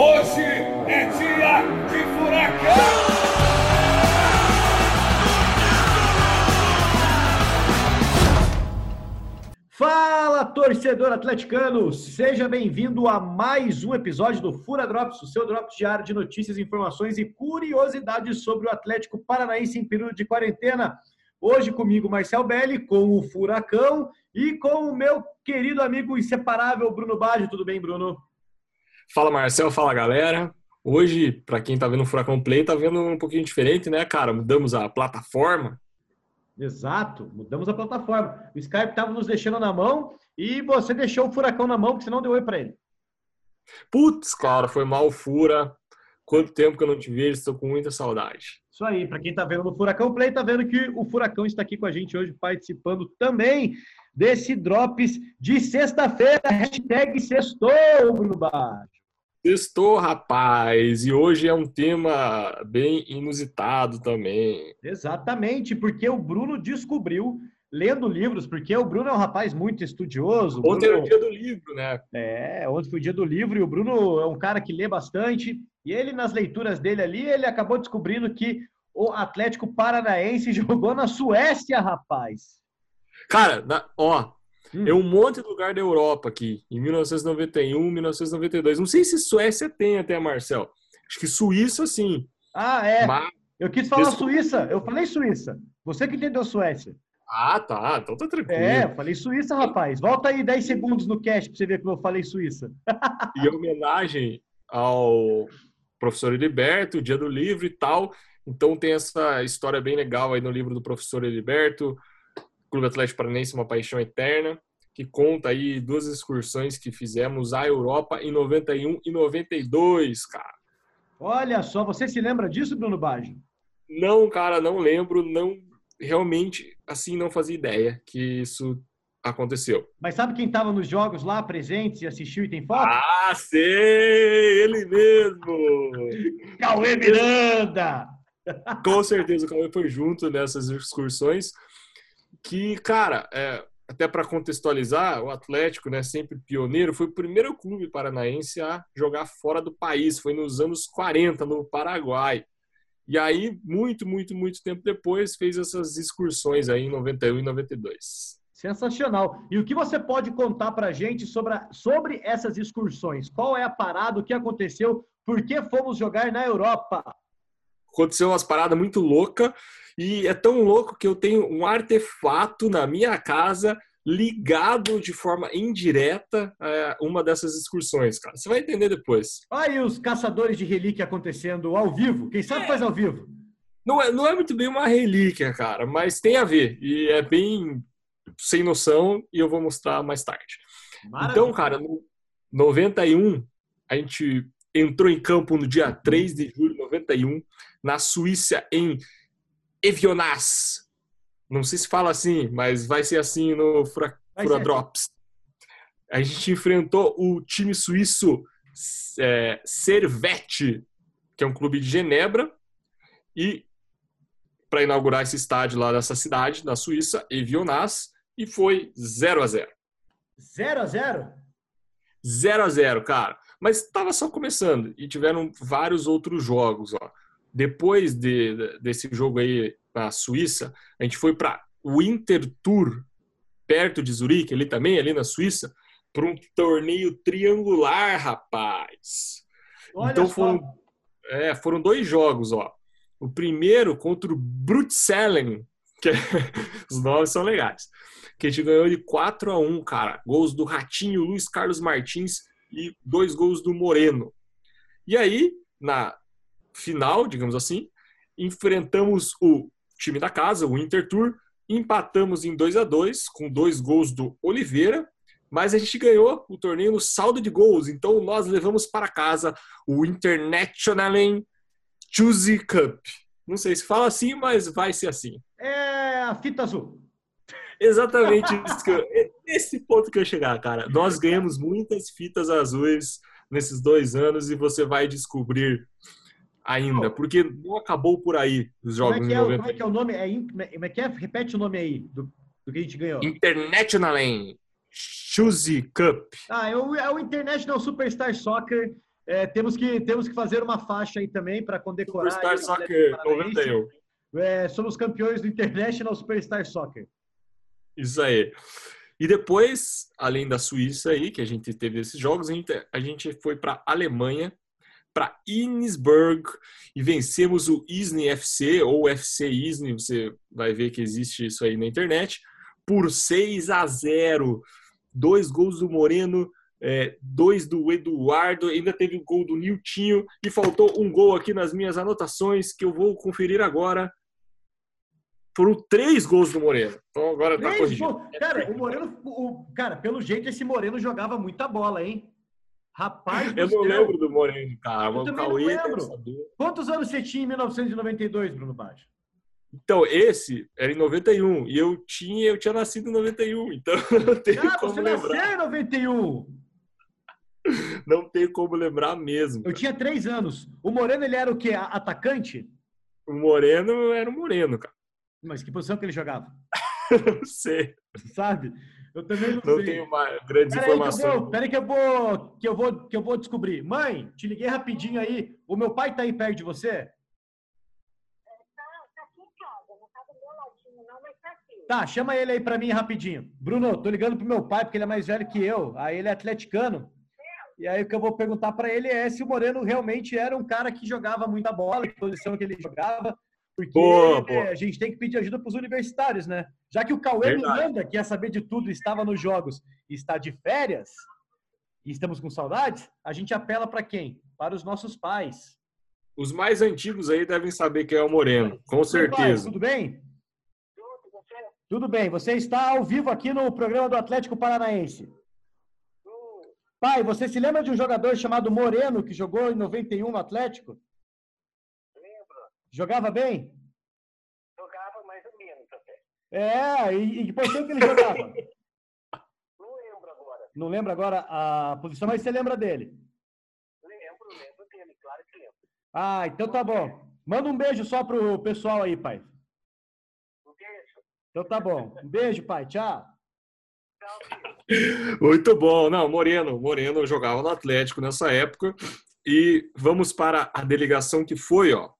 Hoje é dia de furacão! Fala, torcedor atleticano! Seja bem-vindo a mais um episódio do Fura Drops, o seu Drops diário de notícias, informações e curiosidades sobre o Atlético Paranaense em período de quarentena. Hoje comigo, Marcel Belli, com o Furacão e com o meu querido amigo inseparável, Bruno Baggio. Tudo bem, Bruno? Fala, Marcel. Fala, galera. Hoje, para quem tá vendo o Furacão Play, tá vendo um pouquinho diferente, né, cara? Mudamos a plataforma. Exato, mudamos a plataforma. O Skype estava nos deixando na mão e você deixou o Furacão na mão, porque senão deu oi para ele. Putz, cara, foi mal, Fura. Quanto tempo que eu não te vejo, estou com muita saudade. Isso aí, para quem está vendo no Furacão Play, está vendo que o Furacão está aqui com a gente hoje, participando também desse Drops de sexta-feira. Hashtag sextou, Bruno Baixo. Sextou, rapaz, e hoje é um tema bem inusitado também. Exatamente, porque o Bruno descobriu lendo livros, porque o Bruno é um rapaz muito estudioso. Ontem Bruno... era o dia do livro, né? É, ontem foi o dia do livro e o Bruno é um cara que lê bastante. E ele, nas leituras dele ali, ele acabou descobrindo que o Atlético Paranaense jogou na Suécia, rapaz. Cara, na, ó, hum. é um monte de lugar da Europa aqui, em 1991, 1992. Não sei se Suécia tem até, Marcel. Acho que Suíça, sim. Ah, é. Mas... Eu quis falar Suíça, eu falei Suíça. Você que entendeu Suécia. Ah, tá. Então tá tranquilo. É, eu falei Suíça, rapaz. Volta aí 10 segundos no cast pra você ver como eu falei Suíça. e homenagem ao professor Heriberto, dia do livro e tal. Então tem essa história bem legal aí no livro do professor Heriberto, Clube Atlético Paranaense, uma paixão eterna, que conta aí duas excursões que fizemos à Europa em 91 e 92, cara. Olha só, você se lembra disso, Bruno Baggio? Não, cara, não lembro, não realmente assim não fazia ideia que isso aconteceu. Mas sabe quem estava nos jogos lá, presente, assistiu e tem foto? Ah, sei! Ele mesmo! Cauê Miranda! Com certeza o Cauê foi junto nessas excursões. Que, cara, é, até para contextualizar, o Atlético, né, sempre pioneiro, foi o primeiro clube paranaense a jogar fora do país. Foi nos anos 40, no Paraguai. E aí, muito, muito, muito tempo depois, fez essas excursões aí em 91 e 92. Sensacional. E o que você pode contar para a gente sobre, a, sobre essas excursões? Qual é a parada? O que aconteceu? Por que fomos jogar na Europa? Aconteceu umas paradas muito loucas e é tão louco que eu tenho um artefato na minha casa ligado de forma indireta a uma dessas excursões, cara. Você vai entender depois. Aí os caçadores de relíquia acontecendo ao vivo. Quem sabe é. faz ao vivo. Não é, não é muito bem uma relíquia, cara, mas tem a ver. E é bem sem noção e eu vou mostrar mais tarde. Maravilha. Então, cara, no 91, a gente entrou em campo no dia 3 de julho de 91, na Suíça, em Evionas, não sei se fala assim, mas vai ser assim no Fura, Fura Drops. A gente enfrentou o time suíço é, Servette, que é um clube de Genebra, e para inaugurar esse estádio lá dessa cidade, da Suíça, Evionas, e foi 0 a 0 0 a 0 0 a 0 cara. Mas estava só começando e tiveram vários outros jogos. Ó. Depois de, desse jogo aí na Suíça, a gente foi para Winter Tour, perto de Zurique, ali também, ali na Suíça, para um torneio triangular, rapaz. Olha então foram, é, foram dois jogos, ó. O primeiro contra o Brutzellen, que é, os nomes são legais, que a gente ganhou de 4 a 1, cara. Gols do Ratinho, Luiz Carlos Martins e dois gols do Moreno. E aí, na final, digamos assim, enfrentamos o time da casa, o Intertour, empatamos em 2 a 2 com dois gols do Oliveira, mas a gente ganhou o torneio no saldo de gols, então nós levamos para casa o International Choose Cup. Não sei se fala assim, mas vai ser assim. É a fita azul. Exatamente isso que eu, esse ponto que eu chegar, cara. Nós ganhamos muitas fitas azuis nesses dois anos e você vai descobrir ainda, porque não acabou por aí os jogos como é, é, como é que é o nome? É, como é que é? Repete o nome aí do, do que a gente ganhou. International Choose Cup. Ah, é o, é o International Superstar Soccer É, temos, que, temos que fazer uma faixa aí também para condecorar. Superstar aí Soccer Atlético Paranaense. 91. É, somos campeões do International Superstar Soccer. Isso aí. E depois, além da Suíça aí, que a gente teve esses jogos, a gente, a gente foi para Alemanha, para Innsbruck e vencemos o Isny FC ou FC Isny, você vai ver que existe isso aí na internet, por 6 a 0. Dois gols do Moreno, é, dois do Eduardo, ainda teve o gol do Niltinho e faltou um gol aqui nas minhas anotações que eu vou conferir agora. Foram três gols do Moreno. Então agora tá Três corrigido. gols. Cara, o Moreno, o- cara, pelo jeito esse Moreno jogava muita bola, hein? Rapaz Eu não céu. lembro do Moreno, cara. Eu O também não Cauê lembro. Quantos anos você tinha em 1992, Bruno Baggio? Então, esse era em 91 e eu tinha, eu tinha nascido em 91, então não tem Ah, como você lembrar. nasceu em 91. Não tem como lembrar mesmo. Eu tinha três anos. O Moreno, ele era o quê? Atacante? O Moreno era o Moreno, cara. Mas que posição que ele jogava? Não sei, Sabe? Eu também não, não sei. tenho mais grandes eu informações. peraí que eu vou, que eu vou, que eu vou descobrir. Mãe, te liguei rapidinho aí. O meu pai tá aí perto de você? Tá chama ele aí pra mim rapidinho. Bruno, tô ligando pro meu pai porque ele é mais velho que eu. Aí ele é atleticano. E aí o que eu vou perguntar pra ele é se o Moreno realmente era um cara que jogava muita bola, que posição que ele jogava. Porque Boa, eh, boa. a gente tem que pedir ajuda pros universitários, né? Já que o Cauê Verdade. Miranda, que ia saber de tudo, estava nos jogos e está de férias, e estamos com saudades, a gente apela pra quem? Para os nossos pais. Os mais antigos aí devem saber quem é o Moreno, com pai, certeza. tudo bem? Tudo, bem. Você está ao vivo aqui no programa do Atlético Paranaense. Pai, você se lembra de um jogador chamado Moreno que jogou em 91 no Atlético? Jogava bem? Jogava mais ou menos até. É, e, e que posição que ele jogava? Não lembro agora. Não lembra agora a posição, mas você lembra dele. Lembro, lembro dele, claro que lembro. Ah, então tá bom. Manda um beijo só pro pessoal aí, pai. Um beijo. Então tá bom. Um beijo, pai. Tchau. Tchau, filho. Muito bom. Não, Moreno, Moreno jogava no Atlético nessa época. E vamos para a delegação que foi, ó.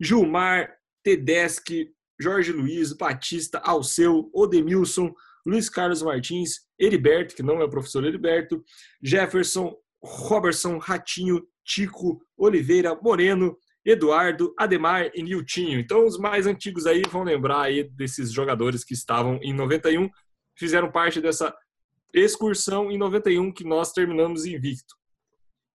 Gilmar, Tedeschi, Jorge Luiz, Batista, Alceu, Odemilson, Luiz Carlos Martins, Heriberto, que não é o professor Heriberto, Jefferson, Robertson, Ratinho, Tico, Oliveira, Moreno, Eduardo, Ademar e Niltinho. Então, os mais antigos aí vão lembrar aí desses jogadores que estavam em 91, fizeram parte dessa excursão em 91 que nós terminamos invicto.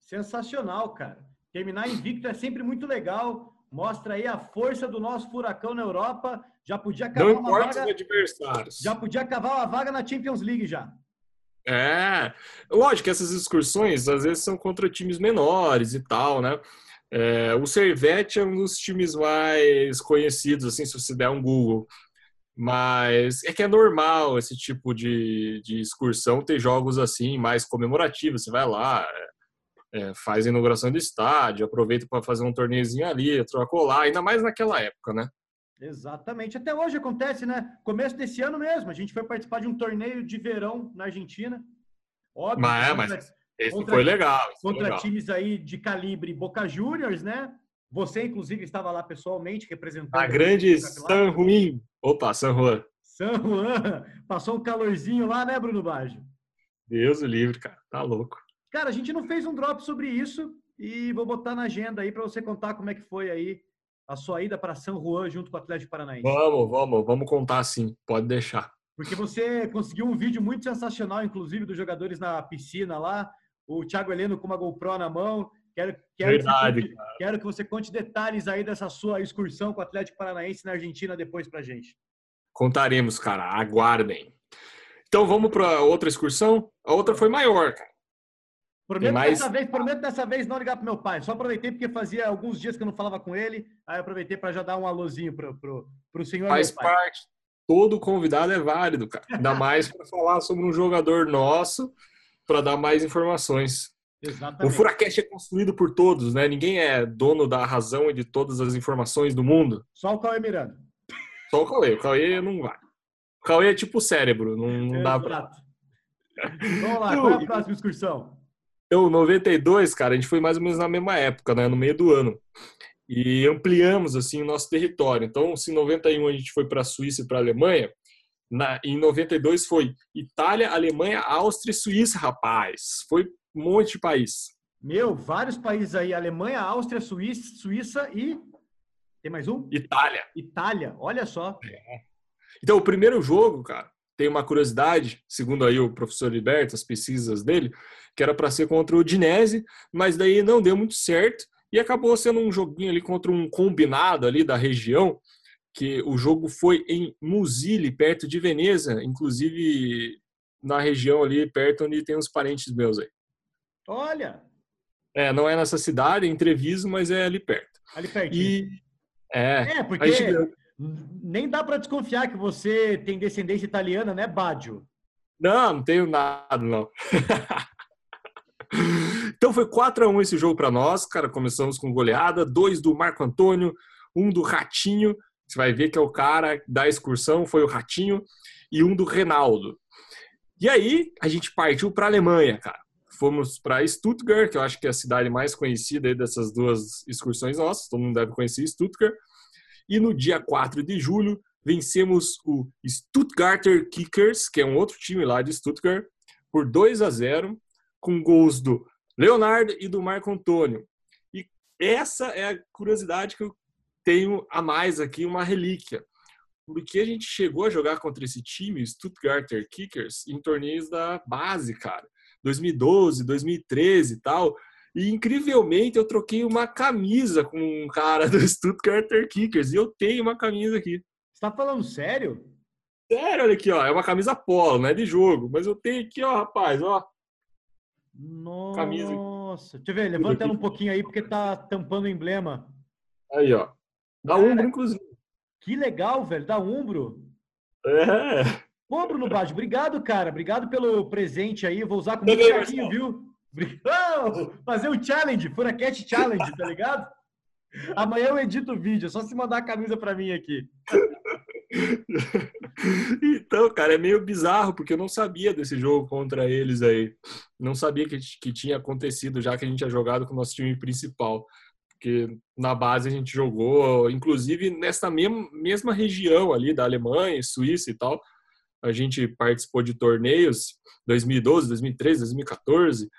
Sensacional, cara. Terminar invicto é sempre muito legal. Mostra aí a força do nosso furacão na Europa. Já podia Não cavar uma importa os vaga, adversários. já podia cavar uma vaga na Champions League já. É, lógico que essas excursões às vezes são contra times menores e tal, né? É, o Servette é um dos times mais conhecidos, assim, se você der um Google. Mas é que é normal esse tipo de, de excursão ter jogos assim, mais comemorativos. Você vai lá, é, faz a inauguração do estádio, aproveita para fazer um torneiozinho ali, trocar lá, ainda mais naquela época, né? Exatamente. Até hoje acontece, né? Começo desse ano mesmo. A gente foi participar de um torneio de verão na Argentina. Óbvio. Mas é, mas Esse Contra- foi legal. esse foi contra legal. times aí de calibre Boca Juniors, né? Você, inclusive, estava lá pessoalmente representando. A grande. San Juan. Opa, San Juan. San Juan. Passou um calorzinho lá, né, Bruno Baggio? Deus o livre, cara. Tá louco. Cara, a gente não fez um drop sobre isso e vou botar na agenda aí para você contar como é que foi aí a sua ida para San Juan junto com o Atlético Paranaense. Vamos, vamos, vamos contar sim. Pode deixar. Porque você conseguiu um vídeo muito sensacional, inclusive, dos jogadores na piscina lá. O Thiago Heleno com uma GoPro na mão. Quero, quero, Verdade, que você quero que você conte detalhes aí dessa sua excursão com o Atlético Paranaense na Argentina depois pra gente. Contaremos, cara. Aguardem. Então vamos para outra excursão. A outra foi maior, cara. Prometo, mais- dessa vez, prometo dessa vez não ligar pro meu pai. Só aproveitei porque fazia alguns dias que eu não falava com ele. Aí aproveitei para já dar um alôzinho pro, pro, pro senhor Faz parte. Todo convidado é válido, cara. Ainda mais para falar sobre um jogador nosso, para dar mais informações. O Exatamente. Furacast é construído por todos, né? Ninguém é dono da razão e de todas as informações do mundo. Só o Cauê Miranda. Só o Cauê. O Cauê não vai. O Cauê é tipo cérebro, não, não dá pra. Vamos lá, qual é a próxima excursão? Então, 92, cara, a gente foi mais ou menos na mesma época, né? No meio do ano. E ampliamos, assim, o nosso território. Então, se em 91 a gente foi para a Suíça e para a Alemanha, na, em 92 foi Itália, Alemanha, Áustria e Suíça, rapaz. Foi um monte de país. Meu, vários países aí. Alemanha, Áustria, Suíça, Suíça e... Tem mais um? Itália. Itália. Olha só. Então, o primeiro jogo, cara, tem uma curiosidade, segundo aí o professor Liberto, as pesquisas dele, que era para ser contra o Dinese, mas daí não deu muito certo e acabou sendo um joguinho ali contra um combinado ali da região, que o jogo foi em Musile, perto de Veneza, inclusive na região ali perto onde tem uns parentes meus aí. Olha, É, não é nessa cidade, é em Treviso, mas é ali perto. ali pertinho. E é, É, porque gente nem dá para desconfiar que você tem descendência italiana, né, Baggio? Não, não tenho nada, não. então foi 4 a 1 esse jogo para nós, cara. Começamos com goleada, dois do Marco Antônio, um do Ratinho. Você vai ver que é o cara da excursão, foi o Ratinho, e um do Renaldo. E aí a gente partiu para Alemanha, cara. Fomos para Stuttgart, que eu acho que é a cidade mais conhecida dessas duas excursões nossas. Todo mundo deve conhecer Stuttgart. E no dia 4 de julho, vencemos o Stuttgarter Kickers, que é um outro time lá de Stuttgart, por 2 a 0, com gols do Leonardo e do Marco Antônio. E essa é a curiosidade que eu tenho a mais aqui, uma relíquia. Porque a gente chegou a jogar contra esse time, Stuttgarter Kickers, em torneios da base, cara. 2012, 2013 e tal. E incrivelmente eu troquei uma camisa com um cara do Stuttgarter Kickers. E eu tenho uma camisa aqui. Você tá falando sério? Sério, olha aqui, ó. É uma camisa polo, não é de jogo. Mas eu tenho aqui, ó, rapaz, ó. Camisa. Nossa. Deixa eu ver, levanta ela um pouquinho aí, porque tá tampando o emblema. Aí, ó. Da Cara. Umbro, inclusive. Que legal, velho, da Umbro. É. Pô, Bruno Baggio, obrigado, cara. Obrigado pelo presente aí. Vou usar com muito carinho, viu? Obrigado. Fazer o challenge, Furacat Challenge, tá ligado? Amanhã eu edito o vídeo, é só se mandar a camisa pra mim aqui. Então, cara, é meio bizarro, porque eu não sabia desse jogo contra eles aí. Não sabia que, que tinha acontecido, já que a gente tinha jogado com o nosso time principal. Porque na base a gente jogou, inclusive nessa mesma, mesma região ali da Alemanha, Suíça e tal. A gente participou de torneios 2012, 2013, 2014.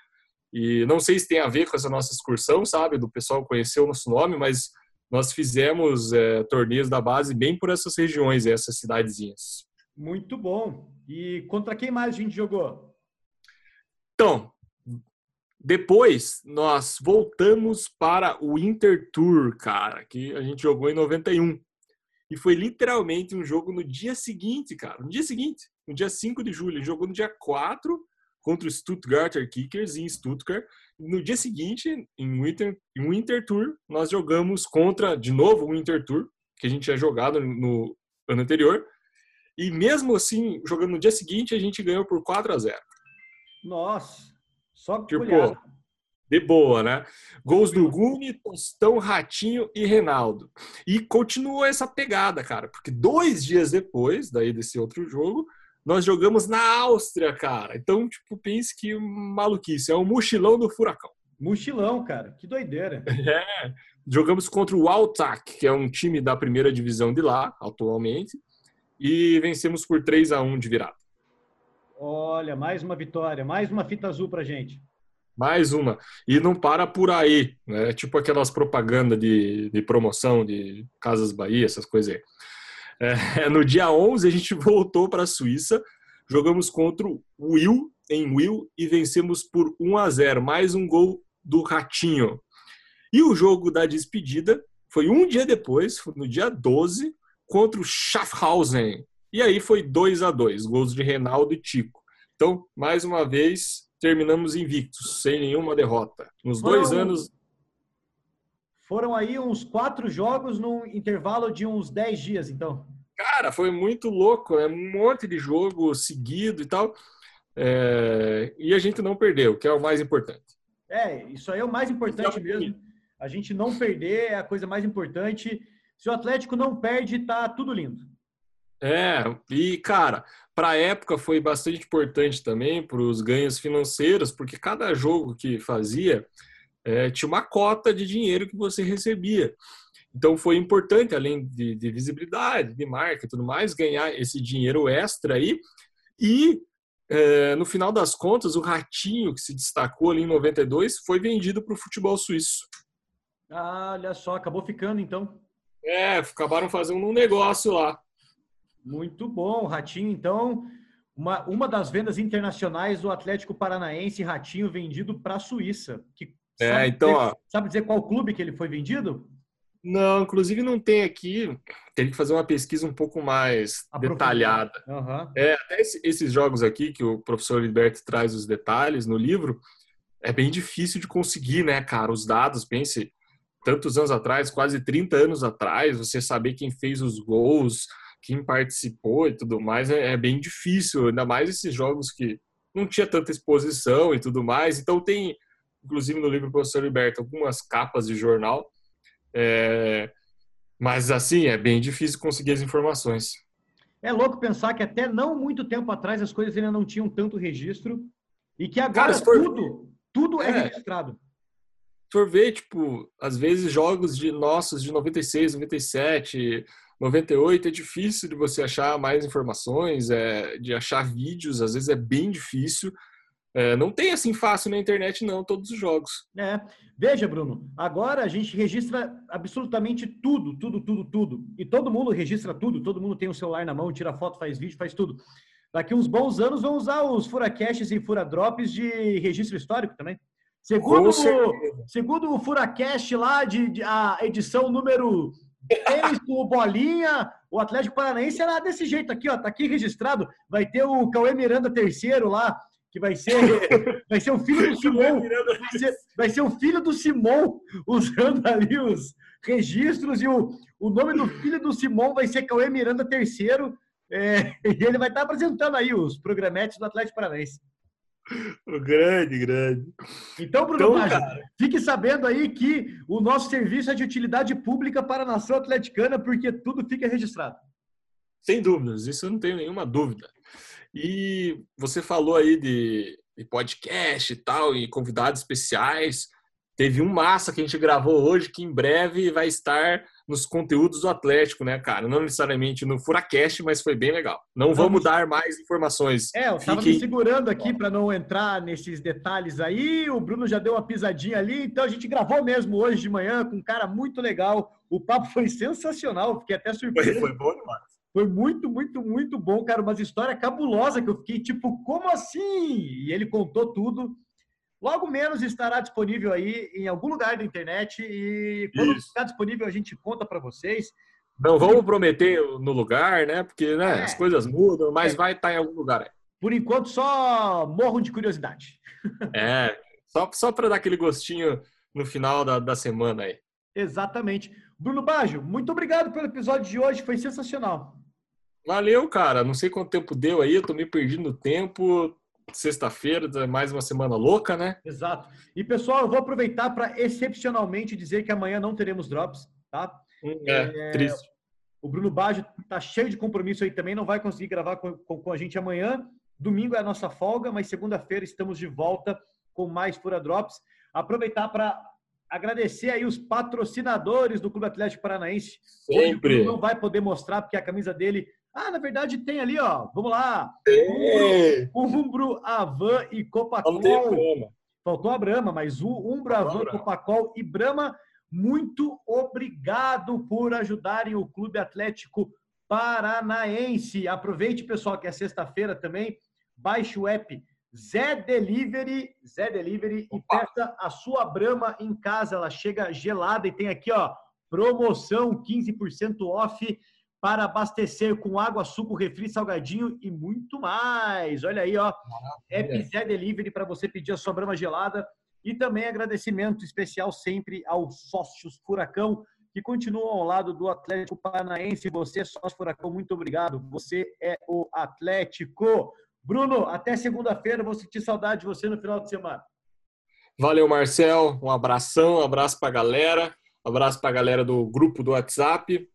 E não sei se tem a ver com essa nossa excursão, sabe? Do pessoal conhecer o nosso nome, mas nós fizemos é, torneios da base bem por essas regiões, essas cidadezinhas. Muito bom. E contra quem mais a gente jogou? Então, depois nós voltamos para o Intertour, cara, que a gente jogou em 91. E foi literalmente um jogo no dia seguinte, cara. No dia seguinte, no dia 5 de julho. Ele jogou no dia 4 contra o Stuttgarter Kickers em Stuttgart. No dia seguinte, em Winter, em Winter Tour, nós jogamos contra, de novo, o Winter Tour, que a gente tinha jogado no ano anterior. E mesmo assim, jogando no dia seguinte, a gente ganhou por 4 a 0 Nossa, só Tipo, goleada. de boa, né? Gols do Gumi, Tostão, Ratinho e Reinaldo. E continuou essa pegada, cara, porque dois dias depois, daí desse outro jogo, nós jogamos na Áustria, cara. Então, tipo, pense que maluquice, é o mochilão do furacão. Mochilão, cara. Que doideira. É. Jogamos contra o Altac, que é um time da primeira divisão de lá, atualmente, e vencemos por 3 a 1 de virada. Olha, mais uma vitória, mais uma fita azul pra gente. Mais uma. E não para por aí, né? Tipo aquelas propagandas de, de promoção de Casas Bahia, essas coisas aí. É, no dia 11, a gente voltou para a Suíça, jogamos contra o Will, em Will, e vencemos por 1 a 0 Mais um gol do Ratinho. E o jogo da despedida foi um dia depois, no dia 12, contra o Schaffhausen. E aí foi 2 a 2 gols de Reinaldo e Tico. Então, mais uma vez, terminamos invictos, sem nenhuma derrota. Nos dois anos, Foram aí uns quatro jogos num intervalo de uns 10 dias, então. Cara, foi muito louco, né? Um monte de jogo seguido e tal. É, E a gente não perdeu, que é o mais importante. É, isso aí é o mais importante é o mesmo. A gente não perder é a coisa mais importante. Se o Atlético não perde, tá tudo lindo. É, e cara, para a época foi bastante importante também para os ganhos financeiros, porque cada jogo que fazia é, tinha uma cota de dinheiro que você recebia. Então foi importante, além de, de visibilidade, de marca e tudo mais, ganhar esse dinheiro extra aí. E é, no final das contas, o Ratinho, que se destacou ali em 92, foi vendido para o futebol suíço. Ah, olha só, acabou ficando então. É, acabaram fazendo um negócio lá. Muito bom, Ratinho. Então, uma, uma das vendas internacionais do Atlético Paranaense, Ratinho, vendido para a Suíça. Que, É, sabe então, dizer- ó. Sabe dizer qual clube que ele foi vendido? Não, inclusive não tem aqui. Teria que fazer uma pesquisa um pouco mais detalhada. Aham. É, até esse- esses jogos aqui que o professor Liberto traz os detalhes no livro, é bem difícil de conseguir, né, cara? Os dados, pense, tantos anos atrás, quase 30 anos atrás, você saber quem fez os gols, quem participou e tudo mais, é, é bem difícil, ainda mais esses jogos que não tinha tanta exposição e tudo mais. Então tem, inclusive no livro do professor Liberto, algumas capas de jornal, é, mas assim, é bem difícil conseguir as informações. É louco pensar que até não muito tempo atrás as coisas ainda não tinham tanto registro e que agora Cara, for- tudo, tudo é, É. registrado. Se for ver, tipo, às vezes jogos de nossos de 96, 97, 98 é difícil de você achar mais informações, é, de achar vídeos, às vezes é bem difícil. É, não tem assim fácil na internet, não, todos os jogos. É. Veja, Bruno, agora a gente registra absolutamente tudo, tudo, tudo, tudo. E todo mundo registra tudo, todo mundo tem o celular na mão, tira foto, faz vídeo, faz tudo. Daqui uns bons anos vão usar os furacaches e furadrops de registro histórico também. Segundo, o- segundo o Furacast lá, de, de- a edição número 3 com o Bolinha, o Atlético Paranaense era desse jeito aqui, ó. Tá aqui registrado. Vai ter o Cauê Miranda terceiro lá, que vai ser, vai ser o filho do Simão. Vai ser, vai ser o filho do Simão usando ali os registros e o, o nome do filho do Simão vai ser Cauê Miranda terceiro. é, e ele vai estar apresentando aí os programetes do Atlético Paranaense. Grande, grande. Então, Bruno Então, fique sabendo aí que o nosso serviço é de utilidade pública para a nação atleticana, porque tudo fica registrado. Sem dúvidas, isso eu não tenho nenhuma dúvida. E você falou aí de, de podcast e tal, e convidados especiais. Teve um massa que a gente gravou hoje que em breve vai estar nos conteúdos do Atlético, né, cara? Não necessariamente no Furacast, mas foi bem legal. Não vamos dar mais informações. É, eu estava me Fiquem- segurando aqui para não entrar nesses detalhes aí. O Bruno já deu uma pisadinha ali, então a gente gravou mesmo hoje de manhã com um cara muito legal. O papo foi sensacional, fiquei até surpreso. Foi, foi bom demais. Foi muito, muito, muito bom, cara. Uma história cabulosa que eu fiquei tipo, como assim? E ele contou tudo. Logo menos estará disponível aí em algum lugar da internet e quando Isso. ficar disponível a gente conta para vocês. Não vamos prometer no lugar, né? Porque né, É. as coisas mudam, mas É. vai estar em algum lugar. aí. Por enquanto só morro de curiosidade. É, só, só para dar aquele gostinho no final da, da semana aí. Exatamente. Bruno Baggio, muito obrigado pelo episódio de hoje, foi sensacional. Valeu, cara. Não sei quanto tempo deu aí, eu tô me perdendo no tempo. Sexta-feira, é mais uma semana louca, né? Exato. E pessoal, eu vou aproveitar para excepcionalmente dizer que amanhã não teremos drops, tá? É, triste. O Bruno Baggio tá cheio de compromisso aí também, não vai conseguir gravar com, com- com a gente amanhã. Domingo é a nossa folga, mas segunda-feira estamos de volta com mais Fura Drops. Aproveitar para agradecer aí os patrocinadores do Clube Atlético Paranaense. Sempre. Não vai poder mostrar porque a camisa dele. Ah, na verdade tem ali, ó. Vamos lá. Umbro, Avan e não tem Copacol. problema. Faltou a Brahma, mas o Umbro, Avan. Copacol e Brahma, muito obrigado por ajudarem o Clube Atlético Paranaense. Aproveite, pessoal, que é sexta-feira também. Baixe o app Zé Delivery, Zé Delivery e Opa. peça a sua Brahma em casa. Ela chega gelada e tem aqui, ó, promoção 15% off para abastecer com água, suco, refri, salgadinho e muito mais. Olha aí, ó. App Zé Delivery para você pedir a sua brama gelada. E também agradecimento especial sempre aos sócios Furacão, que continuam ao lado do Atlético Paranaense. Você, sócio Furacão, muito obrigado. Você é o Atlético. Bruno, até segunda-feira. Vou sentir saudade de você no final de semana. Valeu, Marcel. Um abração, um abraço pra galera. Um abraço pra galera do grupo do WhatsApp.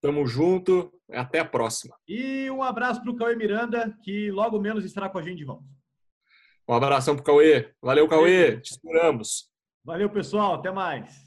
Tamo junto. Até a próxima. E um abraço para o Cauê Miranda, que logo menos estará com a gente de volta. Um abração pro Cauê. Valeu, Cauê. Te esperamos. Valeu, pessoal. Até mais.